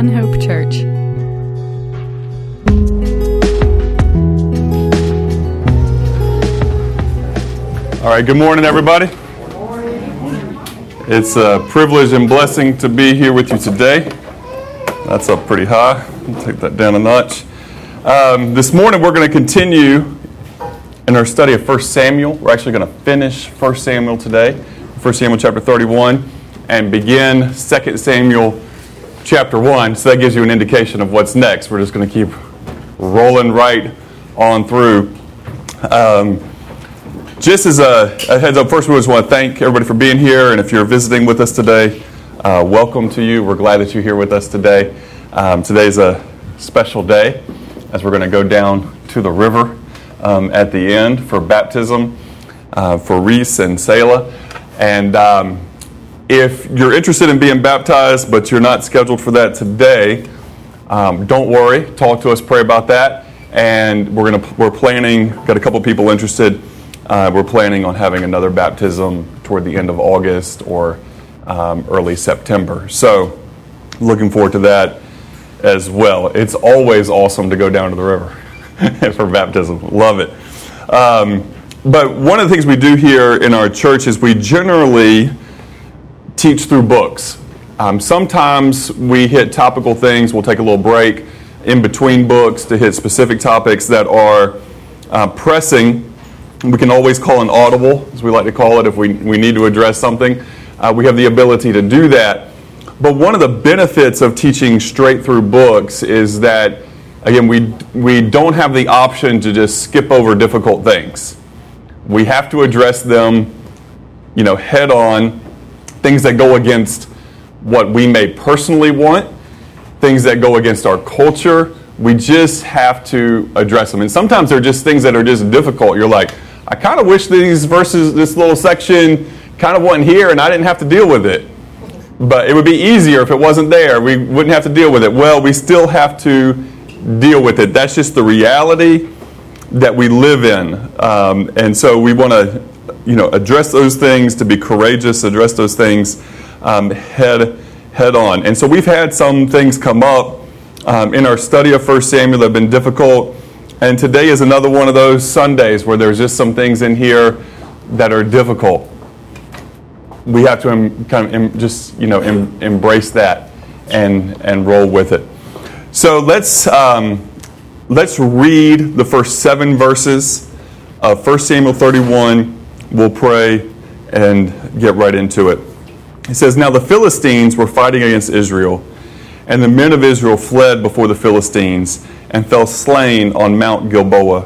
One Hope Church. All right, good morning, everybody. It's a privilege and blessing to be here with you today. That's up pretty high. I'll take that down a notch. Um, this morning, we're going to continue in our study of 1 Samuel. We're actually going to finish 1 Samuel today, 1 Samuel chapter 31, and begin 2 Samuel chapter 1. So that gives you an indication of what's next. We're just going to keep rolling right on through. Um, just as a, a, heads up, first we just want to thank everybody for being here, and if you're visiting with us today, uh, welcome to you. We're glad that you're here with us today. Um, today's a special day as we're going to go down to the river um, at the end for baptism uh, for Reese and Selah. And um, if you're interested in being baptized, but you're not scheduled for that today, um, don't worry. Talk to us, pray about that. And we're to we're planning. Got a couple people interested. Uh, we're planning on having another baptism toward the end of August or um, early September. So, looking forward to that as well. It's always awesome to go down to the river for baptism. Love it. Um, but one of the things we do here in our church is we generally teach through books. Um, sometimes we hit topical things, we'll take a little break in between books to hit specific topics that are uh, pressing we can always call an audible, as we like to call it, if we, we need to address something. Uh, we have the ability to do that. But one of the benefits of teaching straight through books is that, again, we, we don't have the option to just skip over difficult things. We have to address them, you know, head on, things that go against what we may personally want, things that go against our culture. We just have to address them. And sometimes they're just things that are just difficult. You're like, I kind of wish these verses, this little section, kind of wasn't here and I didn't have to deal with it. But it would be easier if it wasn't there. We wouldn't have to deal with it. Well, we still have to deal with it. That's just the reality that we live in. Um, and so we want to, you know, address those things, to be courageous, address those things um, head, head on. And so we've had some things come up um, in our study of 1 Samuel that have been difficult. And today is another one of those Sundays where there's just some things in here that are difficult. We have to em, kind of em, just you know em, embrace that and and roll with it. So let's um, let's read the first seven verses of 1 Samuel 31. We'll pray and get right into it. It says, "Now the Philistines were fighting against Israel, and the men of Israel fled before the Philistines." and fell slain on Mount Gilboa.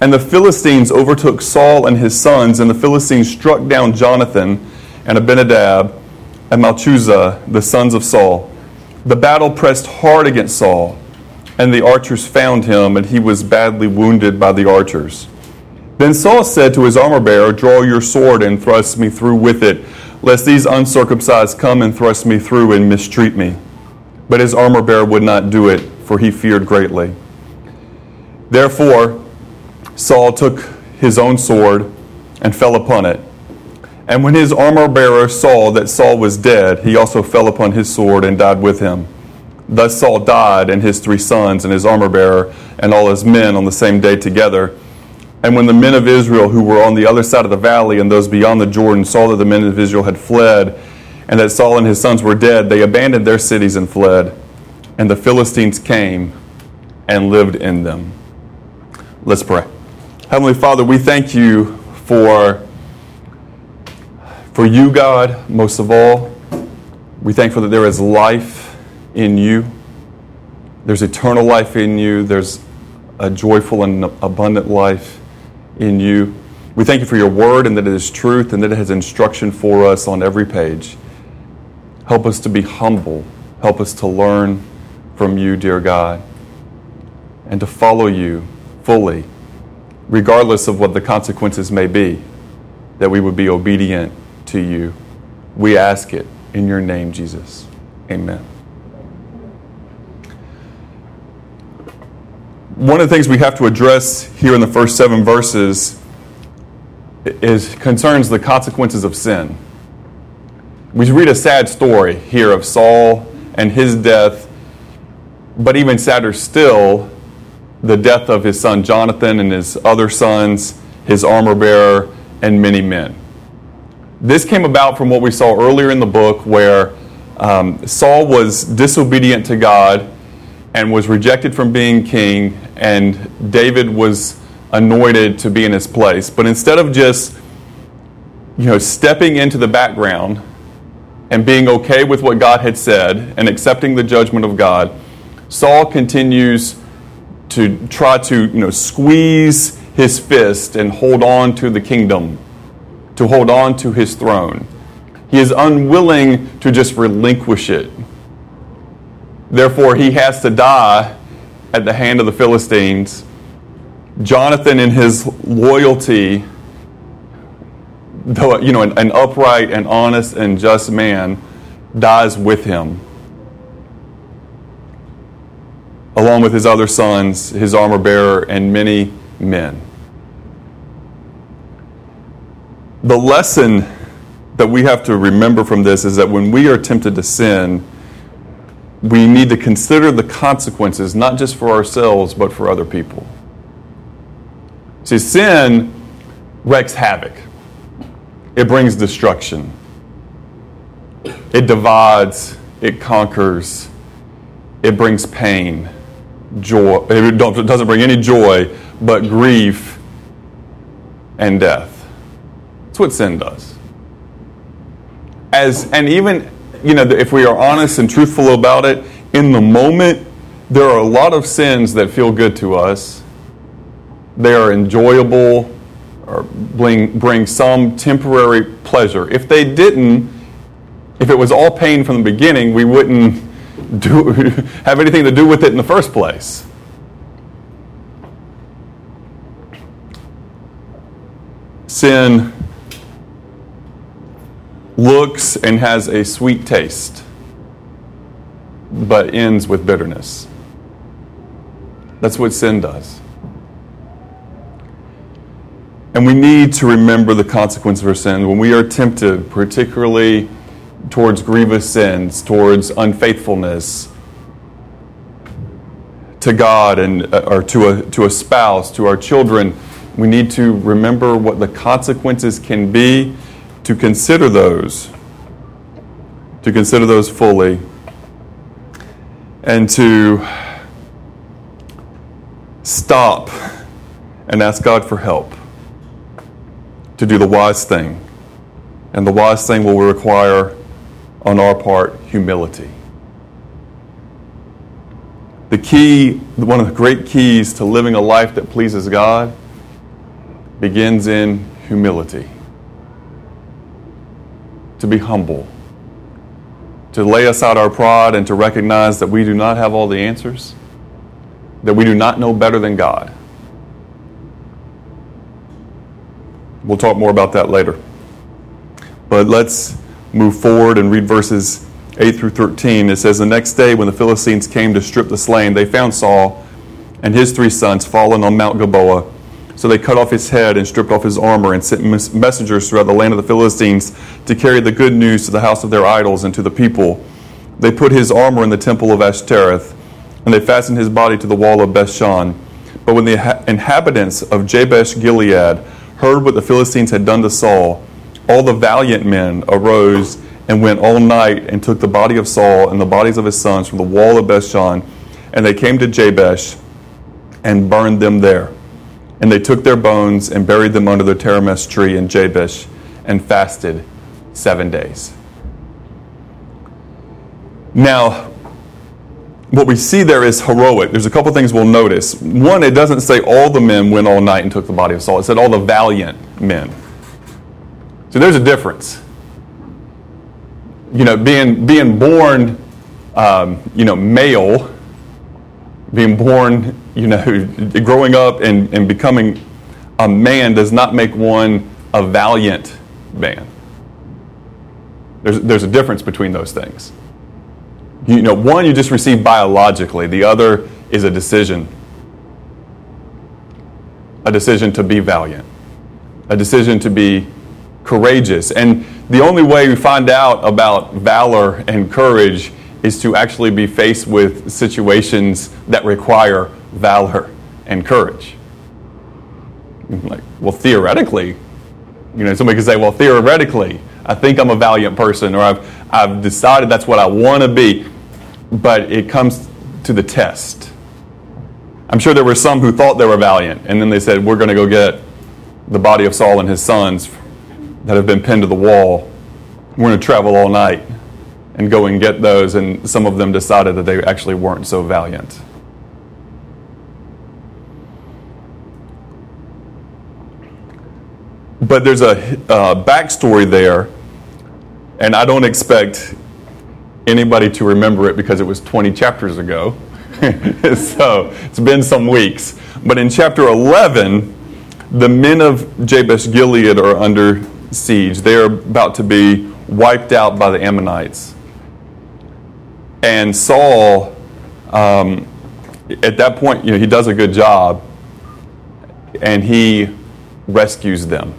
And the Philistines overtook Saul and his sons, and the Philistines struck down Jonathan and Abinadab and Malchi-shua, the sons of Saul. The battle pressed hard against Saul, and the archers found him, and he was badly wounded by the archers. Then Saul said to his armor bearer, Draw your sword and thrust me through with it, lest these uncircumcised come and thrust me through and mistreat me. But his armor bearer would not do it for he feared greatly. Therefore, Saul took his own sword and fell upon it. And when his armor bearer saw that Saul was dead, he also fell upon his sword and died with him. Thus Saul died, and his three sons, and his armor bearer, and all his men on the same day together. And when the men of Israel who were on the other side of the valley and those beyond the Jordan saw that the men of Israel had fled, and that Saul and his sons were dead, they abandoned their cities and fled and the Philistines came and lived in them. Let's pray. Heavenly Father, we thank you for, for you, God, most of all. We thank you that there is life in you. There's eternal life in you. There's a joyful and abundant life in you. We thank you for your word and that it is truth and that it has instruction for us on every page. Help us to be humble. Help us to learn from you, dear God, and to follow you fully, regardless of what the consequences may be, that we would be obedient to you. We ask it in your name, Jesus. Amen. One of the things we have to address here in the first seven verses is concerns the consequences of sin. We read a sad story here of Saul and his death But even sadder still, the death of his son Jonathan and his other sons, his armor bearer, and many men. This came about from what we saw earlier in the book, where um, Saul was disobedient to God and was rejected from being king, and David was anointed to be in his place. But instead of just you know, stepping into the background and being okay with what God had said and accepting the judgment of God, Saul continues to try to you know, squeeze his fist and hold on to the kingdom, to hold on to his throne. He is unwilling to just relinquish it. Therefore, he has to die at the hand of the Philistines. Jonathan, in his loyalty, though you know an, an upright and honest and just man, dies with him along with his other sons, his armor bearer, and many men. The lesson that we have to remember from this is that when we are tempted to sin, we need to consider the consequences, not just for ourselves, but for other people. See, sin wreaks havoc, it brings destruction, it divides, it conquers, it brings pain joy. It doesn't bring any joy, but grief and death. That's what sin does. As and even you know, if we are honest and truthful about it, in the moment, there are a lot of sins that feel good to us. They are enjoyable or bring, bring some temporary pleasure. If they didn't, if it was all pain from the beginning, we wouldn't do, have anything to do with it in the first place. Sin looks and has a sweet taste, but ends with bitterness. That's what sin does. And we need to remember the consequence of our sin when we are tempted, particularly towards grievous sins, towards unfaithfulness to God and uh, or to a to a spouse, to our children, we need to remember what the consequences can be, to consider those, to consider those fully, and to stop and ask God for help to do the wise thing. And the wise thing will require on our part humility. The key, one of the great keys to living a life that pleases God begins in humility. To be humble, to lay aside our pride and to recognize that we do not have all the answers, that we do not know better than God. We'll talk more about that later. But let's move forward and read verses 8 through 13. It says, The next day, when the Philistines came to strip the slain, they found Saul and his three sons fallen on Mount Gilboa. So they cut off his head and stripped off his armor and sent messengers throughout the land of the Philistines to carry the good news to the house of their idols and to the people. They put his armor in the temple of Ashtoreth, and they fastened his body to the wall of Bethshan. But when the inhabitants of Jabesh Gilead heard what the Philistines had done to Saul, all the valiant men arose and went all night and took the body of Saul and the bodies of his sons from the wall of Bethshan, and they came to Jabesh and burned them there. And they took their bones and buried them under the terebinth tree in Jabesh and fasted seven days. Now, what we see there is heroic. There's a couple things we'll notice. One, it doesn't say all the men went all night and took the body of Saul. It said all the valiant men. So there's a difference. You know, being being born, um, you know, male, being born, you know, growing up and, and becoming a man does not make one a valiant man. There's, there's a difference between those things. You know, one you just receive biologically, the other is a decision. A decision to be valiant, a decision to be courageous. And the only way we find out about valor and courage is to actually be faced with situations that require valor and courage. Like, well, theoretically, you know, somebody could say, well, theoretically, I think I'm a valiant person, or I've, I've decided that's what I want to be, but it comes to the test. I'm sure there were some who thought they were valiant, and then they said, we're going to go get the body of Saul and his sons that have been pinned to the wall. We're going to travel all night and go and get those, and some of them decided that they actually weren't so valiant. But there's a uh, backstory there, and I don't expect anybody to remember it because it was 20 chapters ago. so it's been some weeks. But in chapter 11, the men of Jabesh Gilead are under siege. They are about to be wiped out by the Ammonites. And Saul, um, at that point, you know, he does a good job and he rescues them.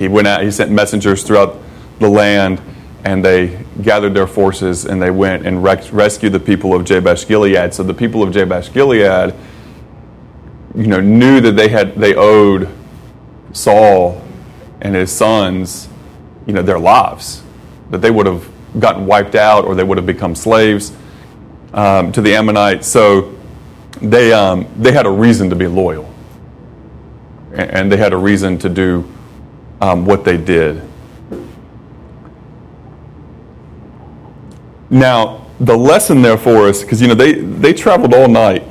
He went out, he sent messengers throughout the land and they gathered their forces and they went and rec- rescued the people of Jabesh Gilead. So the people of Jabesh Gilead, you know, knew that they had they owed Saul and his sons, you know, their lives, that they would have gotten wiped out or they would have become slaves um, to the Ammonites. So they um, they had a reason to be loyal, and they had a reason to do um, what they did. Now, the lesson there for us, because you know they, they traveled all night.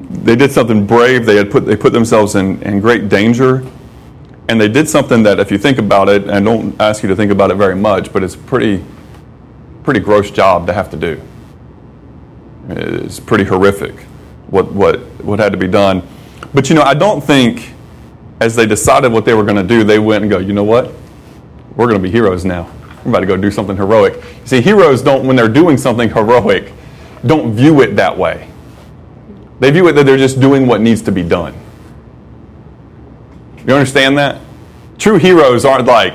They did something brave. They had put they put themselves in, in great danger. And they did something that if you think about it, and don't ask you to think about it very much, but it's pretty pretty gross job to have to do. It's pretty horrific what what what had to be done. But you know, I don't think as they decided what they were going to do, they went and go, you know what? We're going to be heroes now. We're about to go do something heroic. You See, heroes don't, when they're doing something heroic, don't view it that way. They view it that they're just doing what needs to be done. You understand that? True heroes aren't like,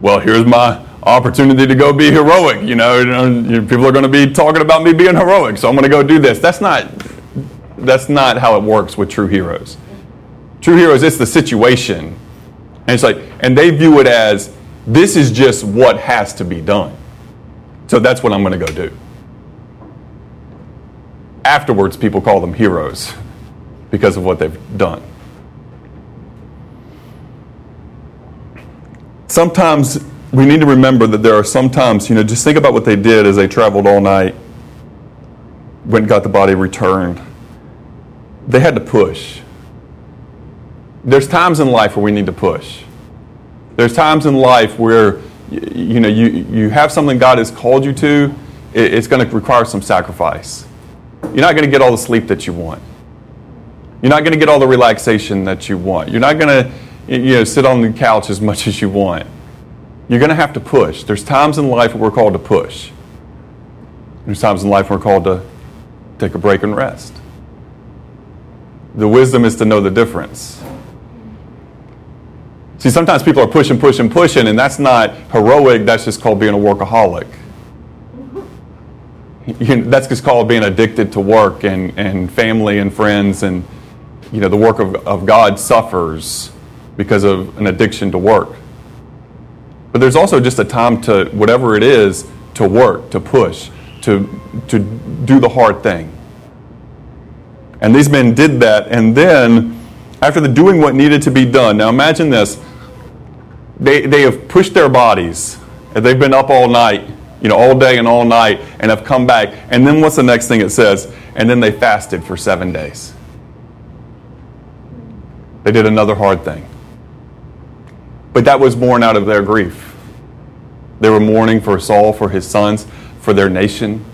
well, here's my opportunity to go be heroic. You know, people are going to be talking about me being heroic, so I'm going to go do this. That's not, that's not how it works with true heroes. True heroes, it's the situation. And it's like, and they view it as this is just what has to be done. So that's what I'm going to go do. Afterwards, people call them heroes because of what they've done. Sometimes we need to remember that there are sometimes, you know, just think about what they did as they traveled all night, went and got the body returned. They had to push. There's times in life where we need to push. There's times in life where you know you, you have something God has called you to, it's going to require some sacrifice. You're not going to get all the sleep that you want. You're not going to get all the relaxation that you want. You're not going to you know sit on the couch as much as you want. You're going to have to push. There's times in life where we're called to push. There's times in life where we're called to take a break and rest. The wisdom is to know the difference. See, sometimes people are pushing, pushing, pushing, and that's not heroic, that's just called being a workaholic. You, that's just called being addicted to work and, and family and friends, and you know, the work of, of God suffers because of an addiction to work. But there's also just a time to, whatever it is, to work, to push, to, to do the hard thing. And these men did that, and then after the doing what needed to be done, now imagine this they, they have pushed their bodies. They've been up all night, you know, all day and all night, and have come back. And then what's the next thing it says? And then they fasted for seven days. They did another hard thing. But that was born out of their grief. They were mourning for Saul, for his sons, for their nation,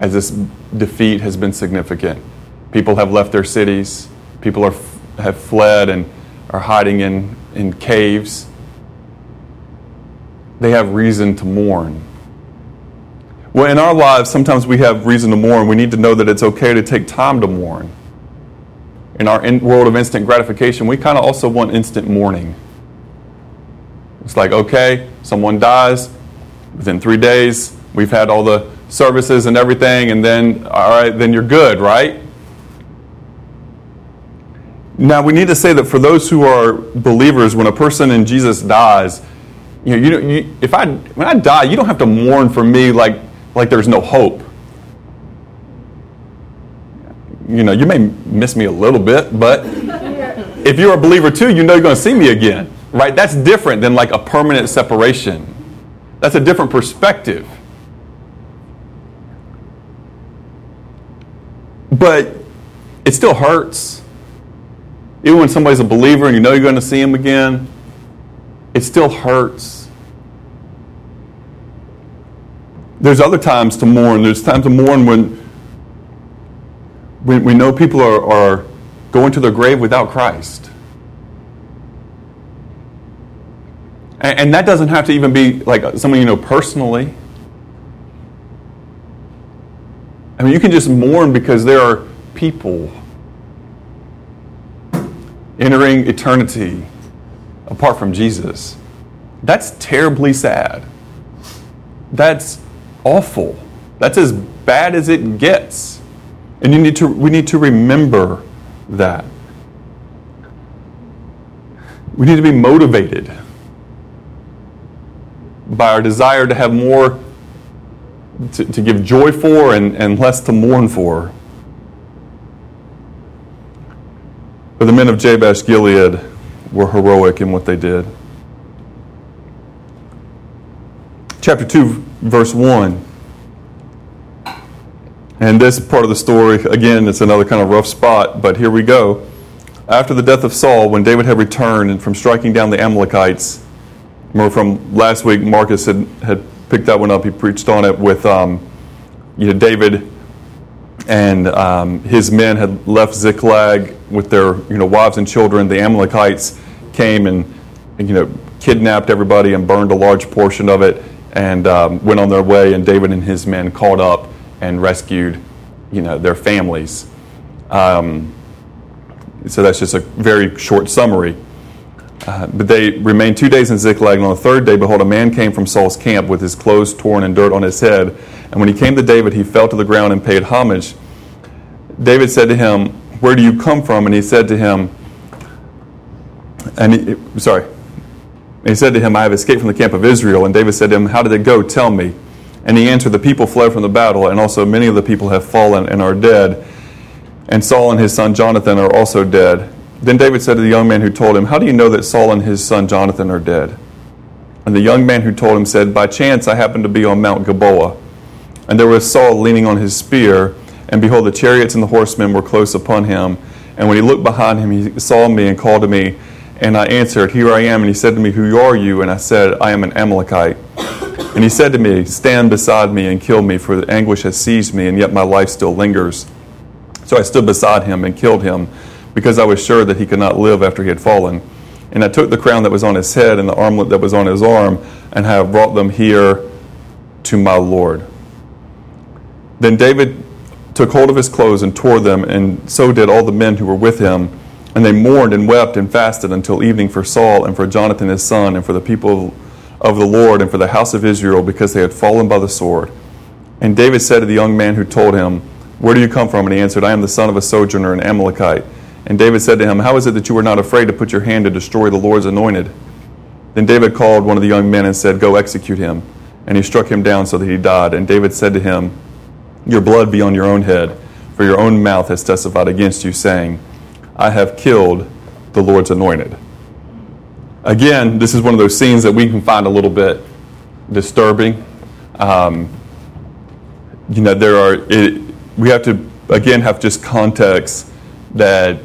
as this defeat has been significant. People have left their cities, people are, have fled and are hiding in in caves, they have reason to mourn. Well, in our lives, sometimes we have reason to mourn. We need to know that it's okay to take time to mourn. In our in world of instant gratification, we kind of also want instant mourning. It's like, okay, someone dies, within three days, we've had all the services and everything, and then, all right, then you're good, right? Now, we need to say that for those who are believers, when a person in Jesus dies, you know, you, you, if I, when I die, you don't have to mourn for me like, like there's no hope. You know, you may miss me a little bit, but if you're a believer too, you know you're going to see me again, right? That's different than like a permanent separation. That's a different perspective. But it still hurts. Even when somebody's a believer and you know you're going to see him again, it still hurts. There's other times to mourn. There's times to mourn when, when we know people are, are going to their grave without Christ. And, and that doesn't have to even be like someone you know personally. I mean, you can just mourn because there are people entering eternity apart from Jesus. That's terribly sad. That's awful. That's as bad as it gets. And you need to, we need to remember that. We need to be motivated by our desire to have more to, to give joy for and, and less to mourn for. But the men of Jabesh Gilead were heroic in what they did. Chapter 2, verse 1. And this part of the story, again, it's another kind of rough spot, but here we go. After the death of Saul, when David had returned from striking down the Amalekites, remember from last week, Marcus had, had picked that one up. He preached on it with um, you know, David and um, his men had left Ziklag with their you know, wives and children. The Amalekites came and you know, kidnapped everybody and burned a large portion of it and um, went on their way. And David and his men caught up and rescued you know, their families. Um, so that's just a very short summary. Uh, but they remained two days in Ziklag, and on the third day, behold, a man came from Saul's camp with his clothes torn and dirt on his head. And when he came to David, he fell to the ground and paid homage. David said to him, Where do you come from? And he said to him, and he, sorry, and he said to him, I have escaped from the camp of Israel. And David said to him, How did it go? Tell me. And he answered, The people fled from the battle, and also many of the people have fallen and are dead. And Saul and his son Jonathan are also dead. Then David said to the young man who told him, How do you know that Saul and his son Jonathan are dead? And the young man who told him said, By chance I happened to be on Mount Gilboa. And there was Saul leaning on his spear, and behold, the chariots and the horsemen were close upon him. And when he looked behind him, he saw me and called to me. And I answered, Here I am. And he said to me, Who are you? And I said, I am an Amalekite. And he said to me, Stand beside me and kill me, for the anguish has seized me, and yet my life still lingers. So I stood beside him and killed him because I was sure that he could not live after he had fallen. And I took the crown that was on his head and the armlet that was on his arm, and have brought them here to my Lord. Then David took hold of his clothes and tore them, and so did all the men who were with him. And they mourned and wept and fasted until evening for Saul and for Jonathan his son, and for the people of the Lord and for the house of Israel, because they had fallen by the sword. And David said to the young man who told him, Where do you come from? And he answered, I am the son of a sojourner, an Amalekite. And David said to him, How is it that you are not afraid to put your hand to destroy the Lord's anointed? Then David called one of the young men and said, Go execute him. And he struck him down so that he died. And David said to him, Your blood be on your own head, for your own mouth has testified against you, saying, I have killed the Lord's anointed. Again, this is one of those scenes that we can find a little bit disturbing. Um, you know, there are, it, we have to, again, have just context that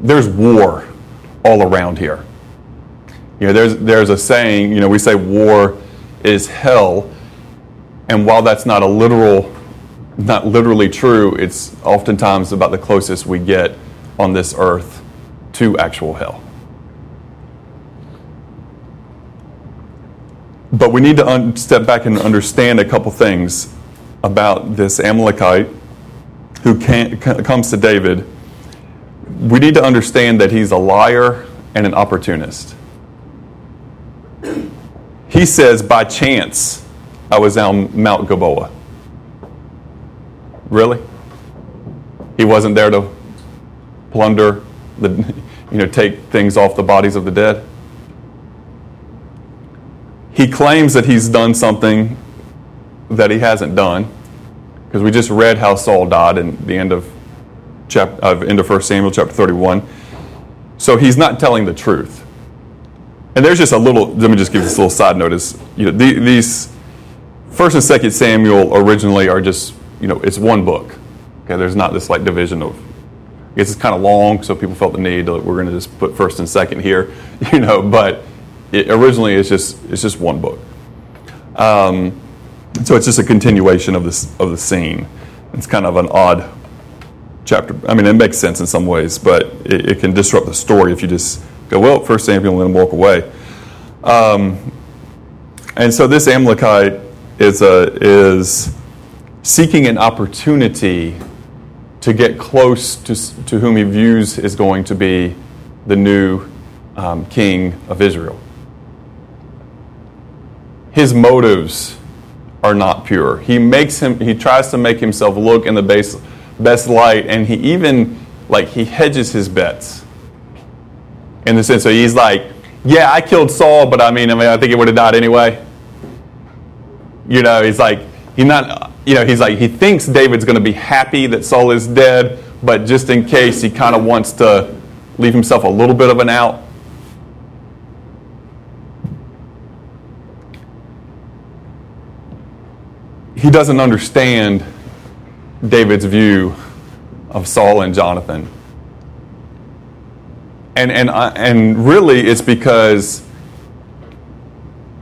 there's war all around here. You know, there's, there's a saying, you know, we say war is hell. And while that's not a literal, not literally true, it's oftentimes about the closest we get on this earth to actual hell. But we need to un- step back and understand a couple things about this Amalekite who can, comes to David, we need to understand that he's a liar and an opportunist. He says, by chance, I was on Mount Gilboa. Really? He wasn't there to plunder, the, you know, take things off the bodies of the dead. He claims that he's done something that he hasn't done, because we just read how Saul died in the end of chapter of end of 1 Samuel chapter 31. So he's not telling the truth. And there's just a little. Let me just give this little side note: is you know the, these First and Second Samuel originally are just you know it's one book. Okay, there's not this like division of. I guess it's kind of long, so people felt the need that we're going to just put first and second here, you know. But it, originally, it's just it's just one book. Um, so it's just a continuation of this of the scene. It's kind of an odd chapter. I mean, it makes sense in some ways, but it, it can disrupt the story if you just go, well, First Samuel, and then walk away. Um, and so this Amalekite is a, is seeking an opportunity to get close to, to whom he views is going to be the new um, king of Israel. His motives are not pure. He makes him he tries to make himself look in the base, best light and he even like he hedges his bets. In the sense so he's like, yeah, I killed Saul, but I mean, I mean I think he would have died anyway. You know, he's like he's not you know, he's like he thinks David's going to be happy that Saul is dead, but just in case he kind of wants to leave himself a little bit of an out. He doesn't understand David's view of Saul and Jonathan. And, and, uh, and really, it's because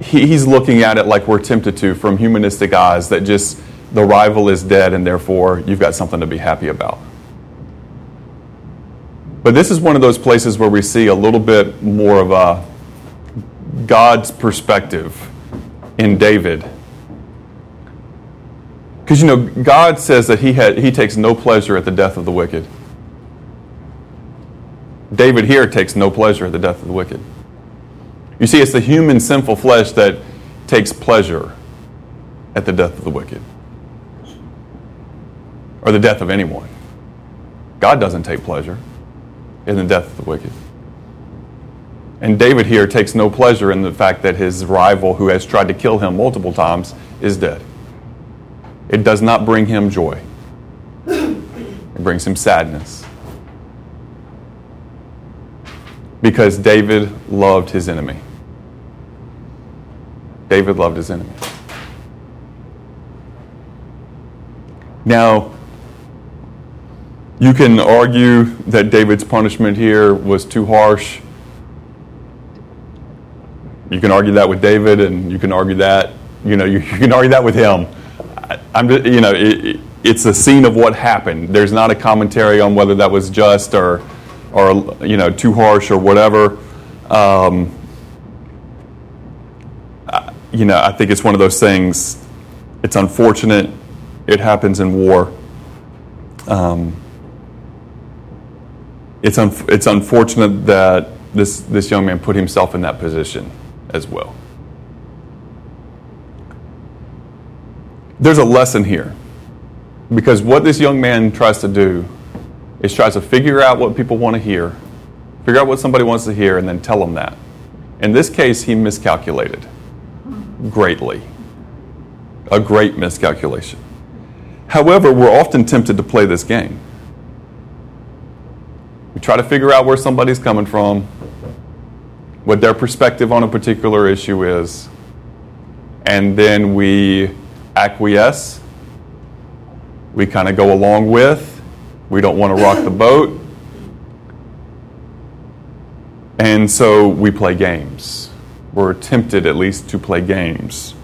he, he's looking at it like we're tempted to from humanistic eyes that just the rival is dead and therefore you've got something to be happy about. But this is one of those places where we see a little bit more of a God's perspective in David because you know, God says that he, had, he takes no pleasure at the death of the wicked. David here takes no pleasure at the death of the wicked. You see, it's the human sinful flesh that takes pleasure at the death of the wicked or the death of anyone. God doesn't take pleasure in the death of the wicked. And David here takes no pleasure in the fact that his rival, who has tried to kill him multiple times, is dead. It does not bring him joy, it brings him sadness. Because David loved his enemy. David loved his enemy. Now, you can argue that David's punishment here was too harsh. You can argue that with David, and you can argue that, you know, you, you can argue that with him. I'm just, you know, it, it's a scene of what happened. There's not a commentary on whether that was just or, or you know, too harsh or whatever. Um, you know, I think it's one of those things. It's unfortunate. It happens in war. Um, it's un- it's unfortunate that this this young man put himself in that position as well. There's a lesson here. Because what this young man tries to do is tries to figure out what people want to hear, figure out what somebody wants to hear, and then tell them that. In this case, he miscalculated greatly. A great miscalculation. However, we're often tempted to play this game. We try to figure out where somebody's coming from, what their perspective on a particular issue is, and then we acquiesce. We kind of go along with. We don't want to rock the boat. And so we play games. We're tempted, at least, to play games.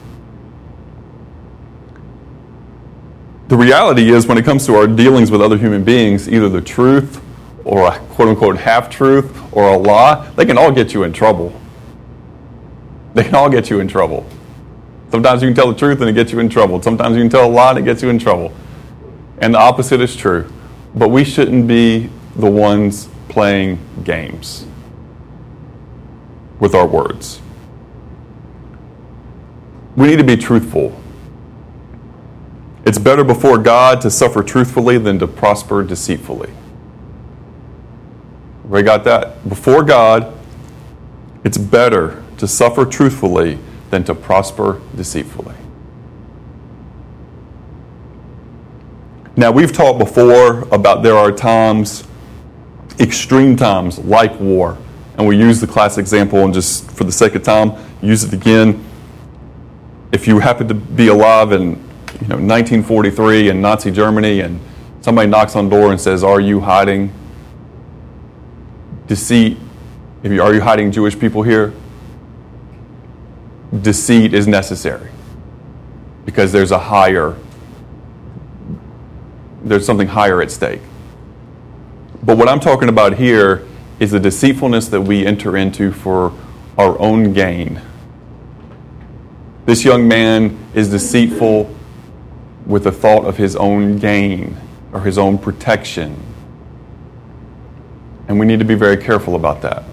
The reality is, when it comes to our dealings with other human beings, either the truth or a quote unquote half truth or a lie, they can all get you in trouble. They can all get you in trouble. Sometimes you can tell the truth and it gets you in trouble. Sometimes you can tell a lie and it gets you in trouble. And the opposite is true. But we shouldn't be the ones playing games with our words. We need to be truthful It's better before God to suffer truthfully than to prosper deceitfully. We got that? Before God, it's better to suffer truthfully than to prosper deceitfully. Now, we've talked before about there are times, extreme times, like war. And we use the class example, and just for the sake of time, use it again. If you happen to be alive in you know, 1943 in Nazi Germany and somebody knocks on door and says, Are you hiding deceit? Are you hiding Jewish people here? Deceit is necessary because there's a higher, there's something higher at stake. But what I'm talking about here is the deceitfulness that we enter into for our own gain. This young man is deceitful with the thought of his own gain or his own protection. And we need to be very careful about that.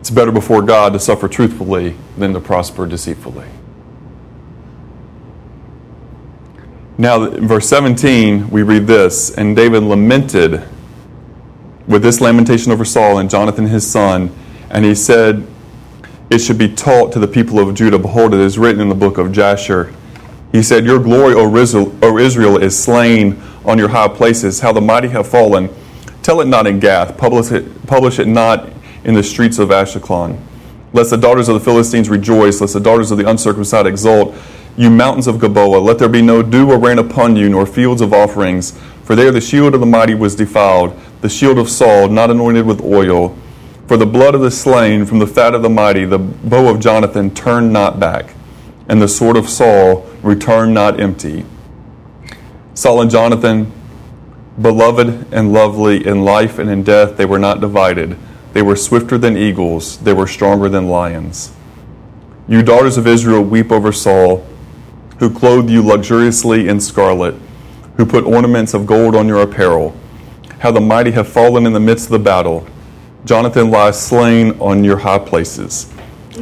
It's better before God to suffer truthfully than to prosper deceitfully. Now, in verse 17, we read this And David lamented with this lamentation over Saul and Jonathan his son, and he said, it should be taught to the people of Judah. Behold, it is written in the book of Jasher. He said, Your glory, O Israel, is slain on your high places. How the mighty have fallen. Tell it not in Gath. Publish it, publish it not in the streets of Ashkelon. Lest the daughters of the Philistines rejoice, lest the daughters of the uncircumcised exult. You mountains of Gilboa, let there be no dew or rain upon you, nor fields of offerings. For there the shield of the mighty was defiled, the shield of Saul, not anointed with oil. For the blood of the slain from the fat of the mighty, the bow of Jonathan turned not back, and the sword of Saul returned not empty. Saul and Jonathan, beloved and lovely in life and in death, they were not divided. They were swifter than eagles, they were stronger than lions. You daughters of Israel, weep over Saul, who clothed you luxuriously in scarlet, who put ornaments of gold on your apparel. How the mighty have fallen in the midst of the battle. Jonathan lies slain on your high places.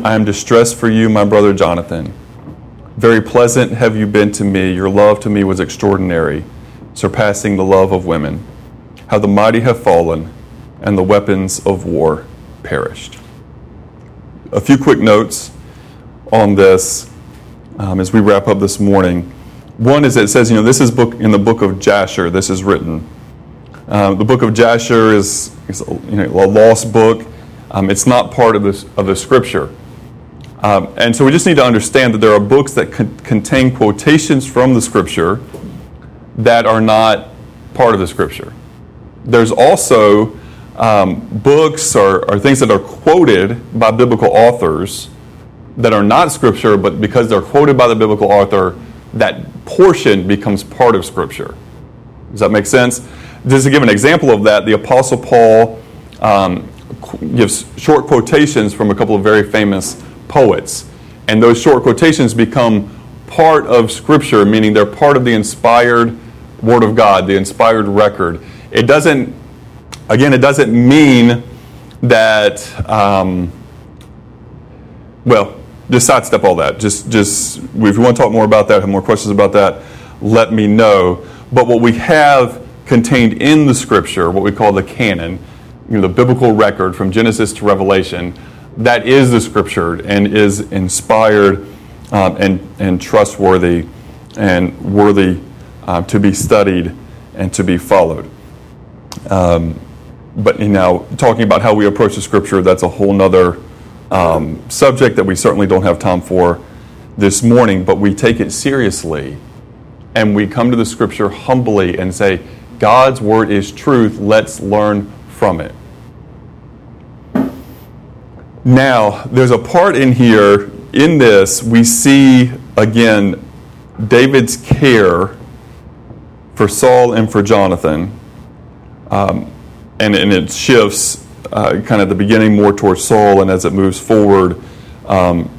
I am distressed for you, my brother Jonathan. Very pleasant have you been to me. Your love to me was extraordinary, surpassing the love of women. How the mighty have fallen, and the weapons of war perished. A few quick notes on this um, as we wrap up this morning. One is that it says, you know, this is book in the book of Jasher. This is written. Um, the book of Jasher is, is a, you know, a lost book. Um, it's not part of, this, of the scripture. Um, and so we just need to understand that there are books that con- contain quotations from the scripture that are not part of the scripture. There's also um, books or, or things that are quoted by biblical authors that are not scripture, but because they're quoted by the biblical author, that portion becomes part of scripture. Does that make sense? Just to give an example of that, the Apostle Paul um, gives short quotations from a couple of very famous poets. And those short quotations become part of Scripture, meaning they're part of the inspired Word of God, the inspired record. It doesn't, again, it doesn't mean that, um, well, just sidestep all that. Just, just if you want to talk more about that, have more questions about that, let me know. But what we have contained in the scripture, what we call the canon, you know, the biblical record from Genesis to Revelation, that is the scripture and is inspired um, and, and trustworthy and worthy uh, to be studied and to be followed. Um, but now, talking about how we approach the scripture, that's a whole other um, subject that we certainly don't have time for this morning, but we take it seriously and we come to the scripture humbly and say, God's word is truth. Let's learn from it. Now, there's a part in here, in this, we see again David's care for Saul and for Jonathan. Um, and, and it shifts uh, kind of the beginning more towards Saul, and as it moves forward, um,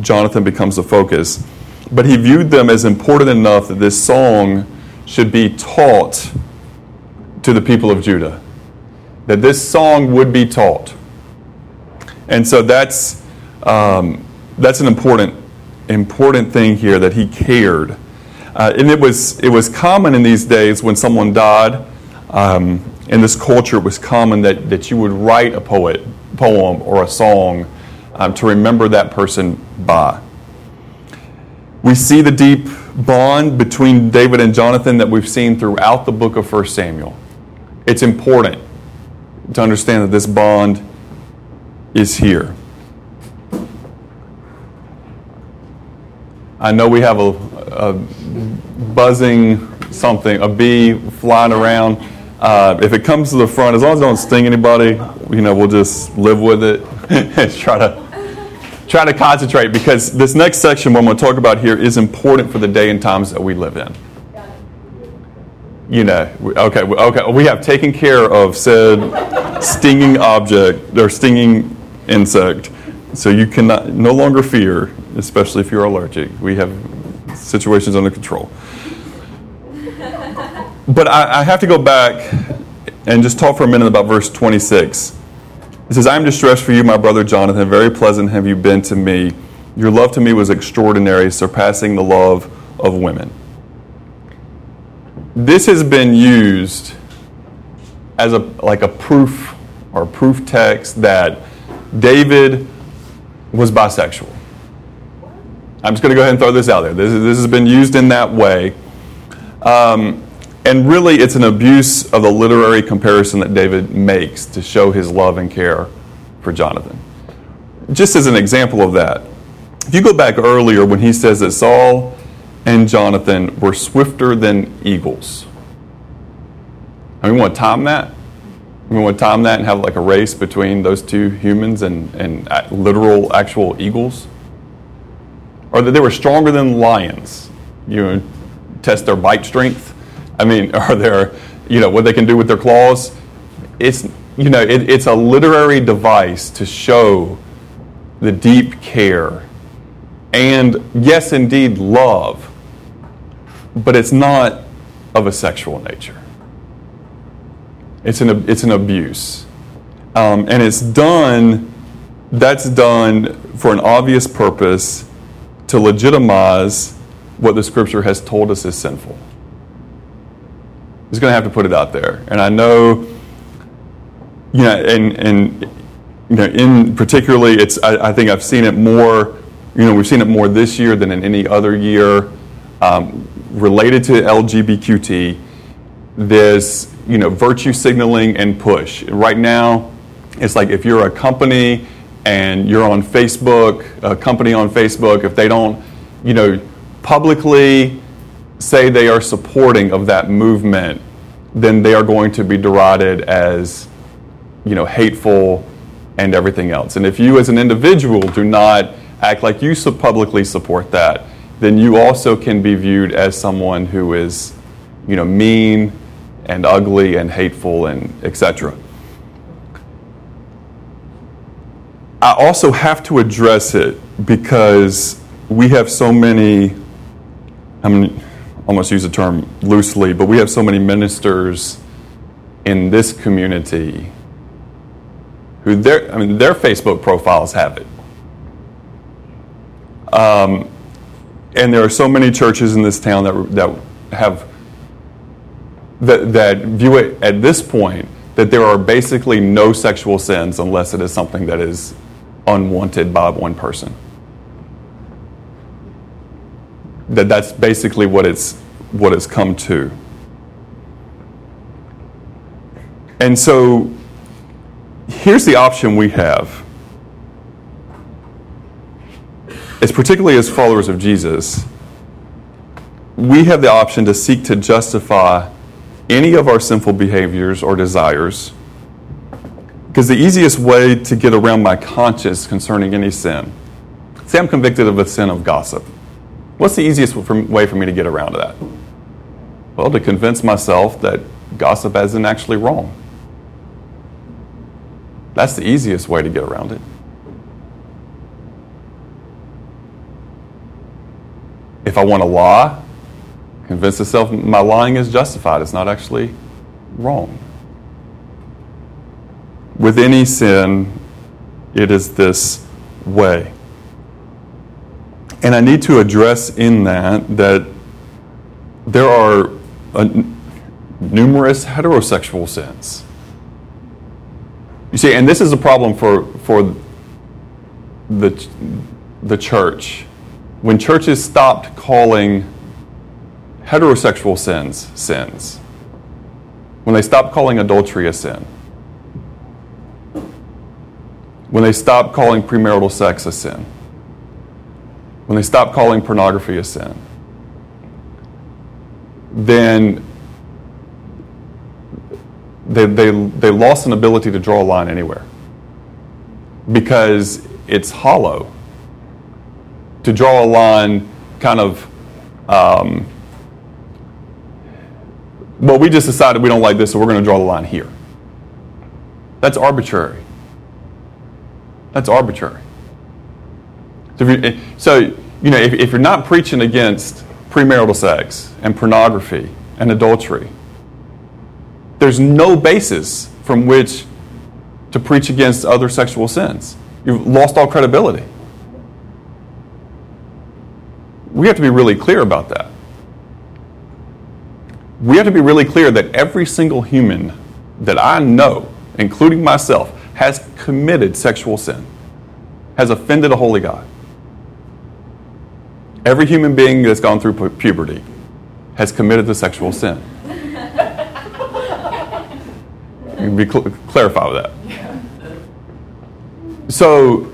Jonathan becomes the focus. But he viewed them as important enough that this song should be taught to the people of Judah. That this song would be taught. And so that's Um, that's an important, important thing here that he cared. Uh, and it was, it was common in these days when someone died, um, in this culture, it was common that, that you would write a poet, poem or a song um, to remember that person by. We see the deep bond between David and Jonathan that we've seen throughout the book of 1 Samuel. It's important to understand that this bond is here. I know we have a, a buzzing something, a bee flying around. Uh, if it comes to the front, as long as it don't sting anybody, you know, we'll just live with it and try to try to concentrate because this next section, what I'm going to talk about here, is important for the day and times that we live in. You know, okay, okay, we have taken care of said stinging object or stinging insect, so you cannot no longer fear, especially if you're allergic. We have situations under control. But I, I have to go back and just talk for a minute about verse 26. It says, I am distressed for you, my brother Jonathan. Very pleasant have you been to me. Your love to me was extraordinary, surpassing the love of women. This has been used as a like a proof or proof text that David was bisexual. I'm just going to go ahead and throw this out there. This, this has been used in that way. Um, and really, it's an abuse of the literary comparison that David makes to show his love and care for Jonathan. Just as an example of that, if you go back earlier when he says that Saul and Jonathan were swifter than eagles, mean, we want to time that. We want to time that and have like a race between those two humans and, and literal, actual eagles. Or that they were stronger than lions. You know, test their bite strength I mean, are there, you know, what they can do with their claws? It's, you know, it, it's a literary device to show the deep care and, yes, indeed, love, but it's not of a sexual nature. It's an, it's an abuse. Um, and it's done, that's done for an obvious purpose to legitimize what the scripture has told us is sinful just going to have to put it out there. And I know, you know, and, and you know, in particularly, it's, I, I think I've seen it more, you know, we've seen it more this year than in any other year um, related to LGBTQT. There's, you know, virtue signaling and push. Right now, it's like if you're a company and you're on Facebook, a company on Facebook, if they don't, you know, publicly say they are supporting of that movement, then they are going to be derided as, you know, hateful and everything else. And if you as an individual do not act like you publicly support that, then you also can be viewed as someone who is, you know, mean and ugly and hateful and etc. I also have to address it because we have so many I mean almost use the term loosely, but we have so many ministers in this community who their I mean their Facebook profiles have it. Um, and there are so many churches in this town that that have that that view it at this point that there are basically no sexual sins unless it is something that is unwanted by one person. That that's basically what it's what it's come to. And so here's the option we have. As particularly as followers of Jesus, we have the option to seek to justify any of our sinful behaviors or desires. Because the easiest way to get around my conscience concerning any sin, say I'm convicted of a sin of gossip. What's the easiest way for me to get around to that? Well, to convince myself that gossip isn't actually wrong. That's the easiest way to get around it. If I want to lie, convince myself my lying is justified. It's not actually wrong. With any sin, it is this way. And I need to address in that that there are numerous heterosexual sins. You see, and this is a problem for, for the, the church. When churches stopped calling heterosexual sins sins, when they stopped calling adultery a sin, when they stopped calling premarital sex a sin, when they stopped calling pornography a sin, then they, they, they lost an ability to draw a line anywhere because it's hollow. To draw a line kind of, um, well, we just decided we don't like this, so we're going to draw the line here. That's arbitrary. That's arbitrary. So, you, so you know, if, if you're not preaching against premarital sex and pornography and adultery, there's no basis from which to preach against other sexual sins. You've lost all credibility. We have to be really clear about that. We have to be really clear that every single human that I know, including myself, has committed sexual sin, has offended a holy God. Every human being that's gone through puberty has committed the sexual sin. be cl- clarify with that. So,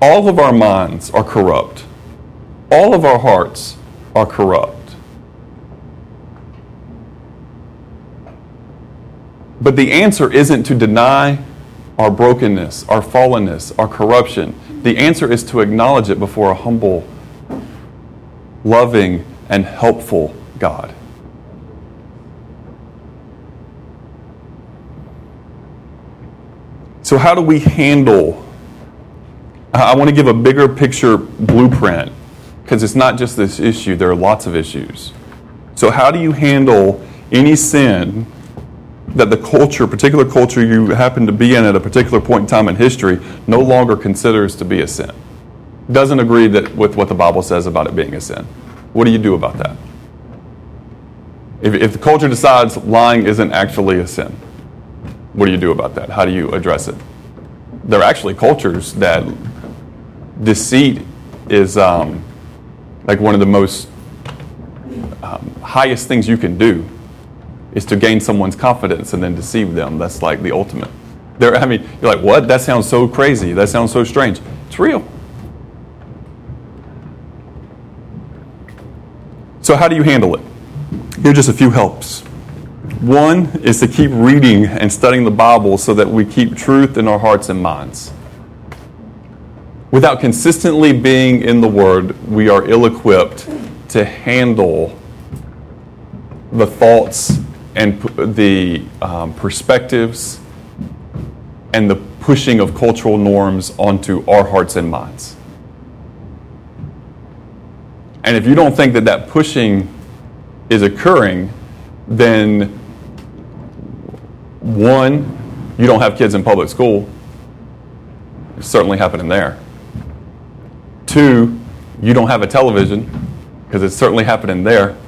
all of our minds are corrupt. All of our hearts are corrupt. But the answer isn't to deny our brokenness, our fallenness, our corruption. The answer is to acknowledge it before a humble, loving, and helpful God. So, how do we handle? I want to give a bigger picture blueprint because it's not just this issue, there are lots of issues. So, how do you handle any sin that the culture, particular culture you happen to be in at a particular point in time in history, no longer considers to be a sin? Doesn't agree that, with what the Bible says about it being a sin. What do you do about that? If, if the culture decides lying isn't actually a sin, what do you do about that? How do you address it? There are actually cultures that deceit is um, like one of the most um, highest things you can do is to gain someone's confidence and then deceive them. That's like the ultimate. There, I mean, you're like, what? That sounds so crazy. That sounds so strange. It's real. So, how do you handle it? Here are just a few helps. One is to keep reading and studying the Bible so that we keep truth in our hearts and minds. Without consistently being in the Word, we are ill equipped to handle the thoughts and the um, perspectives and the pushing of cultural norms onto our hearts and minds. And if you don't think that that pushing is occurring, then one, you don't have kids in public school. It's certainly happening there. Two, you don't have a television because it's certainly happening there.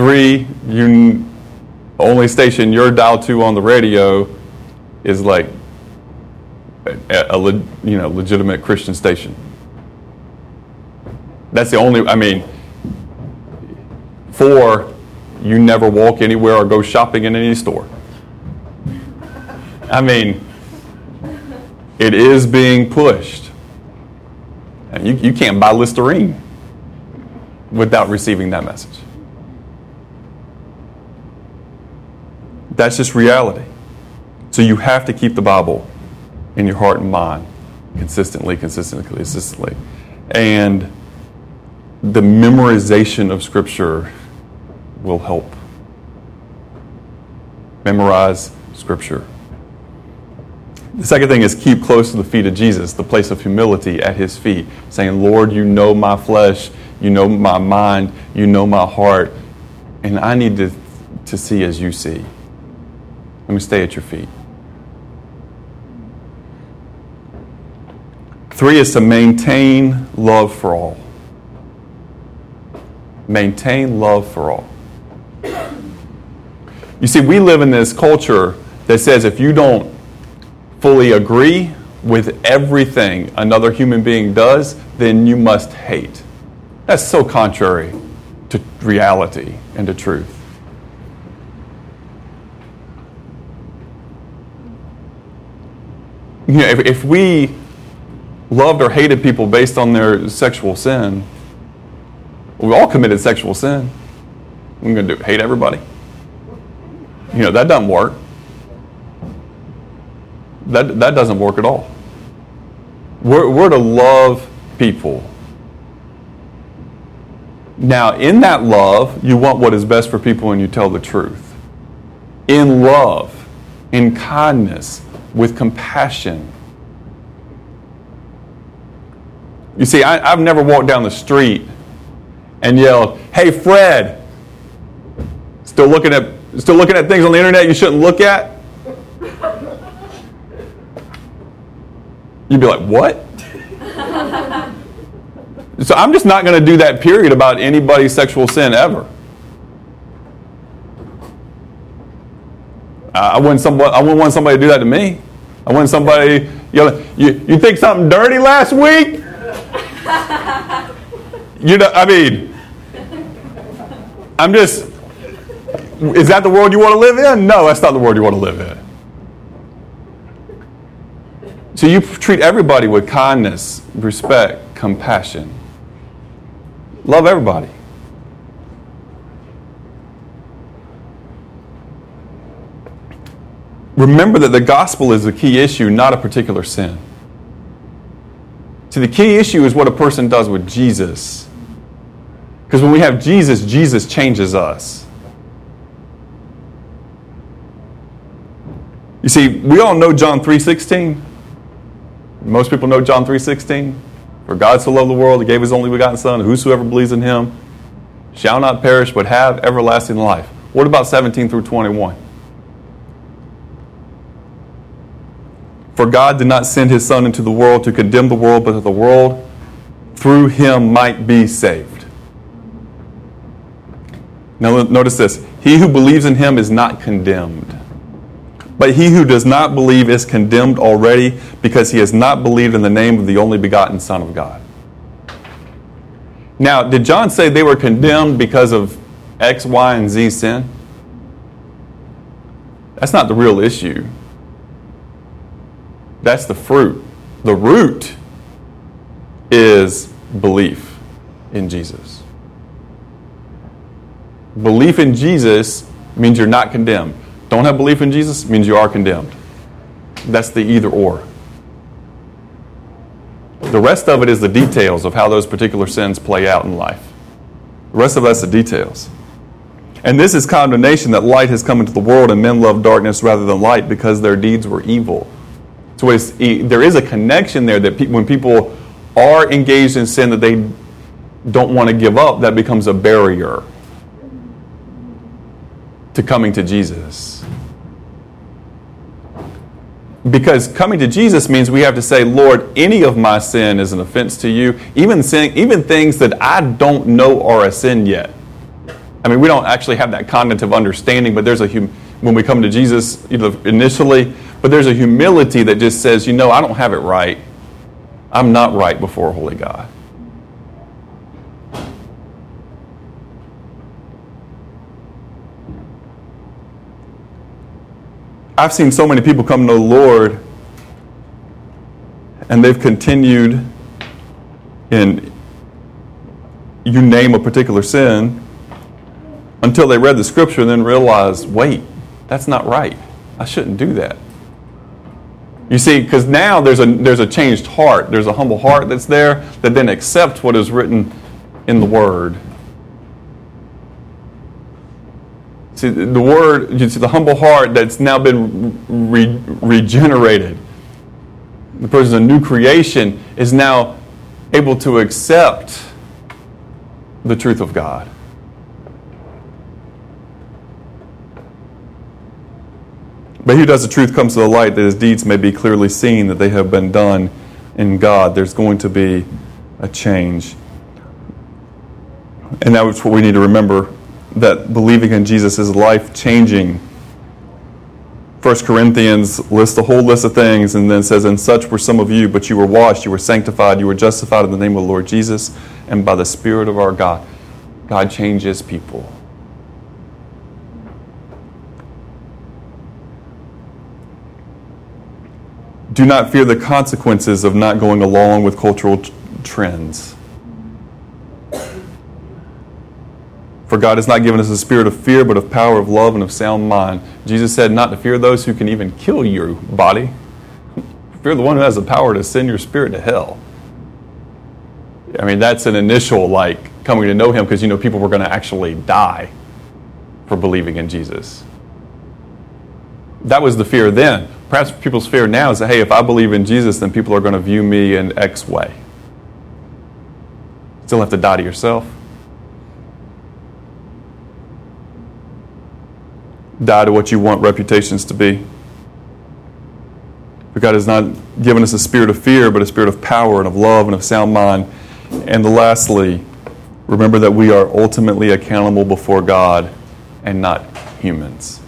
Three, you only station you're dialed to on the radio is like a, a, you know legitimate Christian station. That's the only. I mean, four, you never walk anywhere or go shopping in any store. I mean, it is being pushed. And you, you can't buy Listerine without receiving that message. That's just reality. So you have to keep the Bible in your heart and mind consistently, consistently, consistently. And the memorization of Scripture will help. Memorize Scripture. The second thing is keep close to the feet of Jesus, the place of humility at his feet, saying, Lord, you know my flesh, you know my mind, you know my heart, and I need to, to see as you see. Let me stay at your feet. Three is to maintain love for all. Maintain love for all. You see, we live in this culture that says if you don't fully agree with everything another human being does, then you must hate. That's so contrary to reality and to truth. You know, if, if we loved or hated people based on their sexual sin, we all committed sexual sin. We're going to do hate everybody. You know, that doesn't work. That, that doesn't work at all. We're, we're to love people. Now, in that love, you want what is best for people and you tell the truth. In love, in kindness, with compassion. You see, I, have never walked down the street and yelled, Hey, Fred, still looking at still looking at things on the internet you shouldn't look at? You'd be like, What? so I'm just not going to do that period about anybody's sexual sin ever. I wouldn't, somebody, I wouldn't want somebody to do that to me. I wouldn't somebody, you, know, you, you think something dirty last week? you know, I mean, I'm just, is that the world you want to live in? No, that's not the world you want to live in. So you treat everybody with kindness, respect, compassion. Love everybody. Remember that the gospel is the key issue, not a particular sin. See, the key issue is what a person does with Jesus. Because when we have Jesus, Jesus changes us. You see, we all know John 3:16. Most people know John 3:16. For God so loved the world, he gave his only begotten son, whosoever believes in him shall not perish but have everlasting life. What about 17 through 21? For God did not send his son into the world to condemn the world, but that the world through him might be saved. Now notice this. He who believes in him is not condemned. But he who does not believe is condemned already because he has not believed in the name of the only begotten Son of God. Now, did John say they were condemned because of X, Y, and Z sin? That's not the real issue. That's the fruit. The root is belief in Jesus. Belief in Jesus means you're not condemned. Don't have belief in Jesus means you are condemned. That's the either or. The rest of it is the details of how those particular sins play out in life. The rest of that's the details. And this is condemnation that light has come into the world and men love darkness rather than light because their deeds were evil. So there is a connection there that pe- when people are engaged in sin that they don't want to give up, that becomes a barrier to coming to Jesus. Because coming to Jesus means we have to say, Lord, any of my sin is an offense to you, even sin, even things that I don't know are a sin yet. I mean, we don't actually have that cognitive understanding, but there's a hum- when we come to Jesus you know, initially, but there's a humility that just says, you know, I don't have it right. I'm not right before holy God. I've seen so many people come to the Lord and they've continued in, you name a particular sin, until they read the scripture and then realized, wait, that's not right. I shouldn't do that. You see, because now there's a, there's a changed heart. There's a humble heart that's there that then accepts what is written in the Word. See, the Word, you see, the humble heart that's now been re- regenerated. The person's a new creation is now able to accept the truth of God. But he who does the truth comes to the light that his deeds may be clearly seen, that they have been done in God. There's going to be a change. And that's what we need to remember that believing in Jesus is life changing. 1 Corinthians lists a whole list of things and then says, And such were some of you, but you were washed, you were sanctified, you were justified in the name of the Lord Jesus and by the Spirit of our God. God changes people. Do not fear the consequences of not going along with cultural t- trends. For God has not given us a spirit of fear, but of power, of love, and of sound mind. Jesus said not to fear those who can even kill your body. Fear the one who has the power to send your spirit to hell. I mean, that's an initial, like, coming to know Him because you know people were going to actually die for believing in Jesus. That was the fear then. Perhaps people's fear now is that, hey, if I believe in Jesus, then people are going to view me in X way. Still have to die to yourself. die to what you want reputations to be. But God has not given us a spirit of fear, but a spirit of power and of love and of sound mind. And lastly, remember that we are ultimately accountable before God and not humans.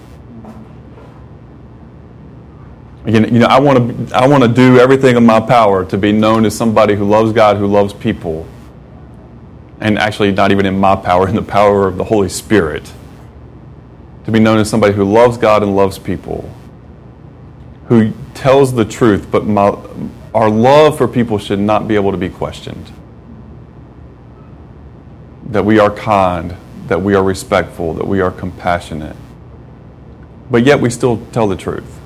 Again, you know, I want to I want to do everything in my power to be known as somebody who loves God, who loves people. And actually not even in my power, in the power of the Holy Spirit to be known as somebody who loves God and loves people, who tells the truth, but my, our love for people should not be able to be questioned. That we are kind, that we are respectful, that we are compassionate, but yet we still tell the truth.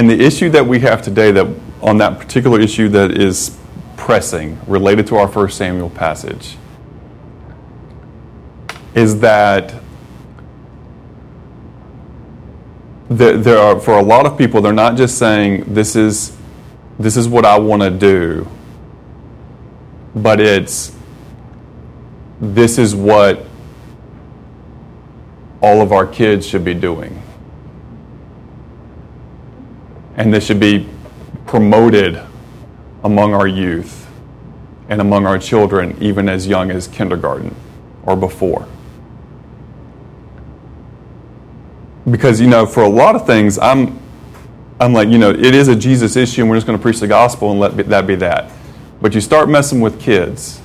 And the issue that we have today, that on that particular issue that is pressing, related to our First Samuel passage, is that there are for a lot of people they're not just saying this is this is what I want to do but it's this is what all of our kids should be doing and this should be promoted among our youth and among our children even as young as kindergarten or before. Because you know for a lot of things i'm i'm like you know it is a jesus issue and we're just going to preach the gospel and let that be that. But you start messing with kids.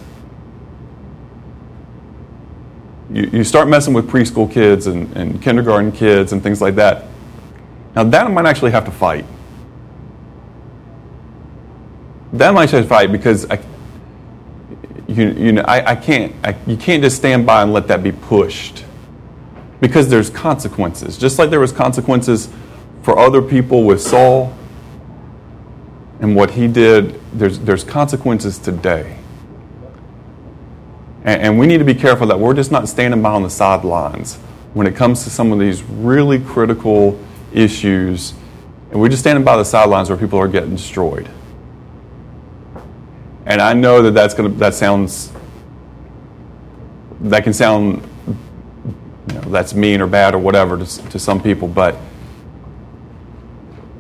You, you start messing with preschool kids and, and kindergarten kids and things like that. Now that might actually have to fight that might actually fight because I, you, you know, I, I can't, I, you can't just stand by and let that be pushed because there's consequences. Just like there was consequences for other people with Saul and what he did, there's, there's consequences today. And, and we need to be careful that we're just not standing by on the sidelines when it comes to some of these really critical issues. And we're just standing by the sidelines where people are getting destroyed. And I know that that's gonna, that sounds, that can sound you know, that's mean or bad or whatever to, to some people, but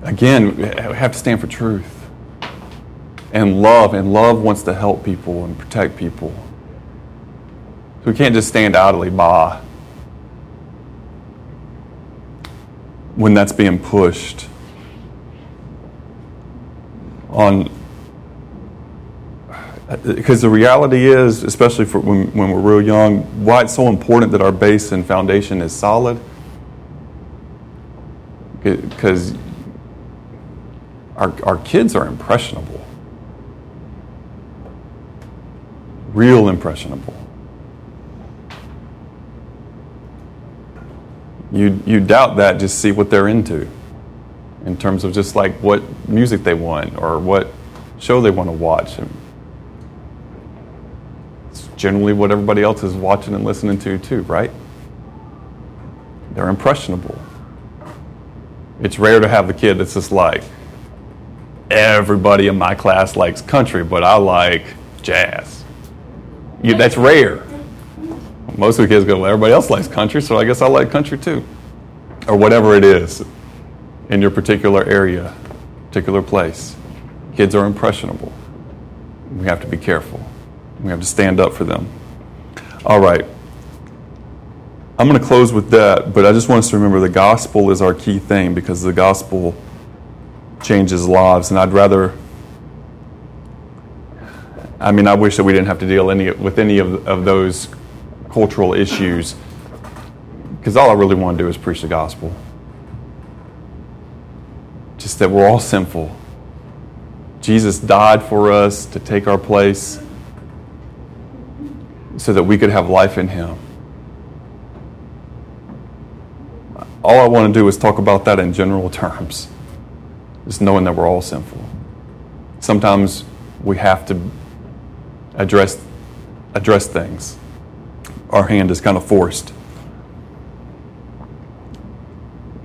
again, we have to stand for truth and love, and love wants to help people and protect people. We can't just stand idly by when that's being pushed on because the reality is, especially for when, when we're real young, why it's so important that our base and foundation is solid. Because our, our kids are impressionable, real impressionable. You, you doubt that, just see what they're into in terms of just like what music they want or what show they want to watch generally what everybody else is watching and listening to, too, right? They're impressionable. It's rare to have the kid that's just like, everybody in my class likes country, but I like jazz. That's rare. Most of the kids go, well, everybody else likes country, so I guess I like country too. or whatever it is in your particular area, particular place. Kids are impressionable. We have to be careful. We have to stand up for them. All right. I'm going to close with that, but I just want us to remember the gospel is our key thing because the gospel changes lives, and I'd rather. I mean, I wish that we didn't have to deal any, with any of, of those cultural issues because all I really want to do is preach the gospel. Just that we're all sinful. Jesus died for us to take our place so that we could have life in Him. all I want to do is talk about that in general terms, just knowing that we're all sinful. Sometimes we have to address, address things. Our hand is kind of forced.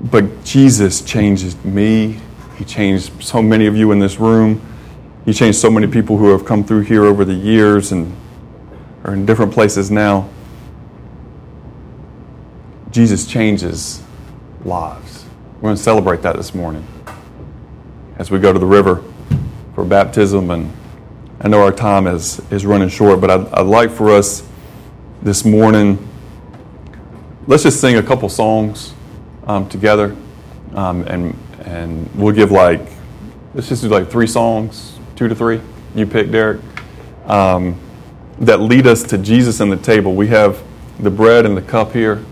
But Jesus changed me. He changed so many of you in this room. He changed so many people who have come through here over the years and are in different places now. Jesus changes lives. We're going to celebrate that this morning as we go to the river for baptism. And I know our time is, is running short, but I'd, I'd like for us this morning, let's just sing a couple songs um, together. Um, and, and we'll give like, let's just do like three songs, two to three. You pick, Derek. Um, that lead us to Jesus and the table. We have the bread and the cup here,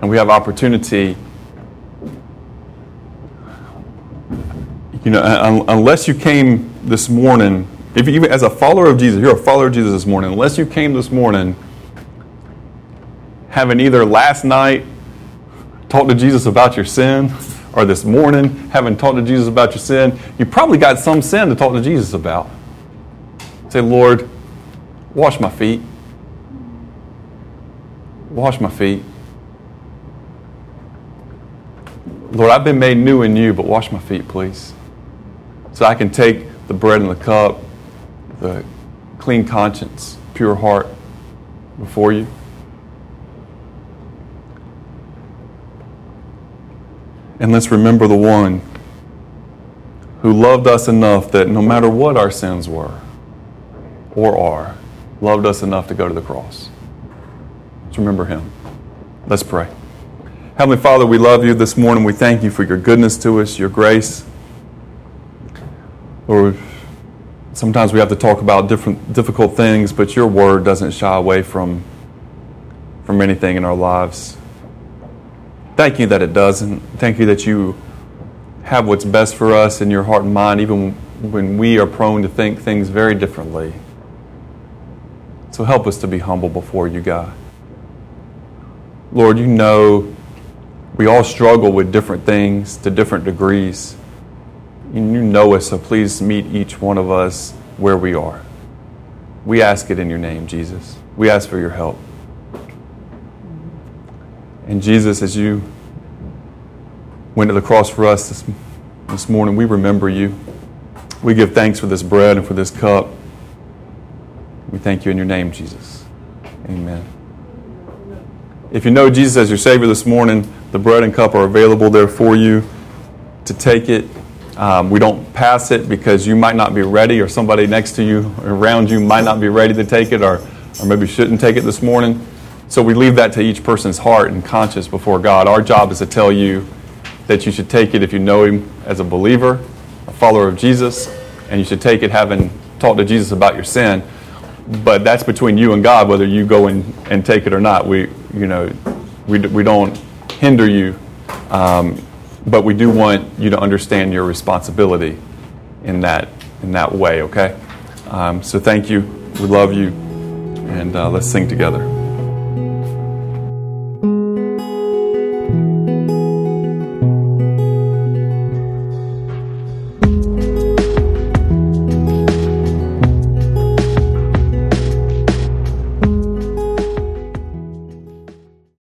and we have opportunity you know, un- unless you came this morning, if you, even as a follower of Jesus, you're a follower of Jesus this morning, unless you came this morning having either last night talked to Jesus about your sin or this morning having talked to Jesus about your sin, you probably got some sin to talk to Jesus about. Say, Lord, wash my feet. Wash my feet. Lord, I've been made new in you, but wash my feet, please. So I can take the bread and the cup, the clean conscience, pure heart before you. And let's remember the one who loved us enough that no matter what our sins were or are, loved us enough to go to the cross. Let's remember him. Let's pray. Heavenly Father, we love you this morning. We thank you for your goodness to us, your grace. Lord, sometimes we have to talk about different difficult things, but your word doesn't shy away from, from anything in our lives. Thank you that it doesn't. Thank you that you have what's best for us in your heart and mind, even when we are prone to think things very differently. So help us to be humble before you, God. Lord, you know we all struggle with different things to different degrees. You know us, so please meet each one of us where we are. We ask it in your name, Jesus. We ask for your help. And Jesus, as you went to the cross for us this, this morning, we remember you. We give thanks for this bread and for this cup. We thank you in your name, Jesus. Amen. If you know Jesus as your Savior this morning, the bread and cup are available there for you to take it. Um, we don't pass it because you might not be ready, or somebody next to you or around you might not be ready to take it, or, or maybe shouldn't take it this morning. So we leave that to each person's heart and conscience before God. Our job is to tell you that you should take it if you know Him as a believer, a follower of Jesus, and you should take it having talked to Jesus about your sin. But that's between you and God, whether you go and, and take it or not. We, you know, we, we don't hinder you. Um, but we do want you to understand your responsibility in that in that way. Okay. Um, so thank you. We love you, and uh, let's sing together.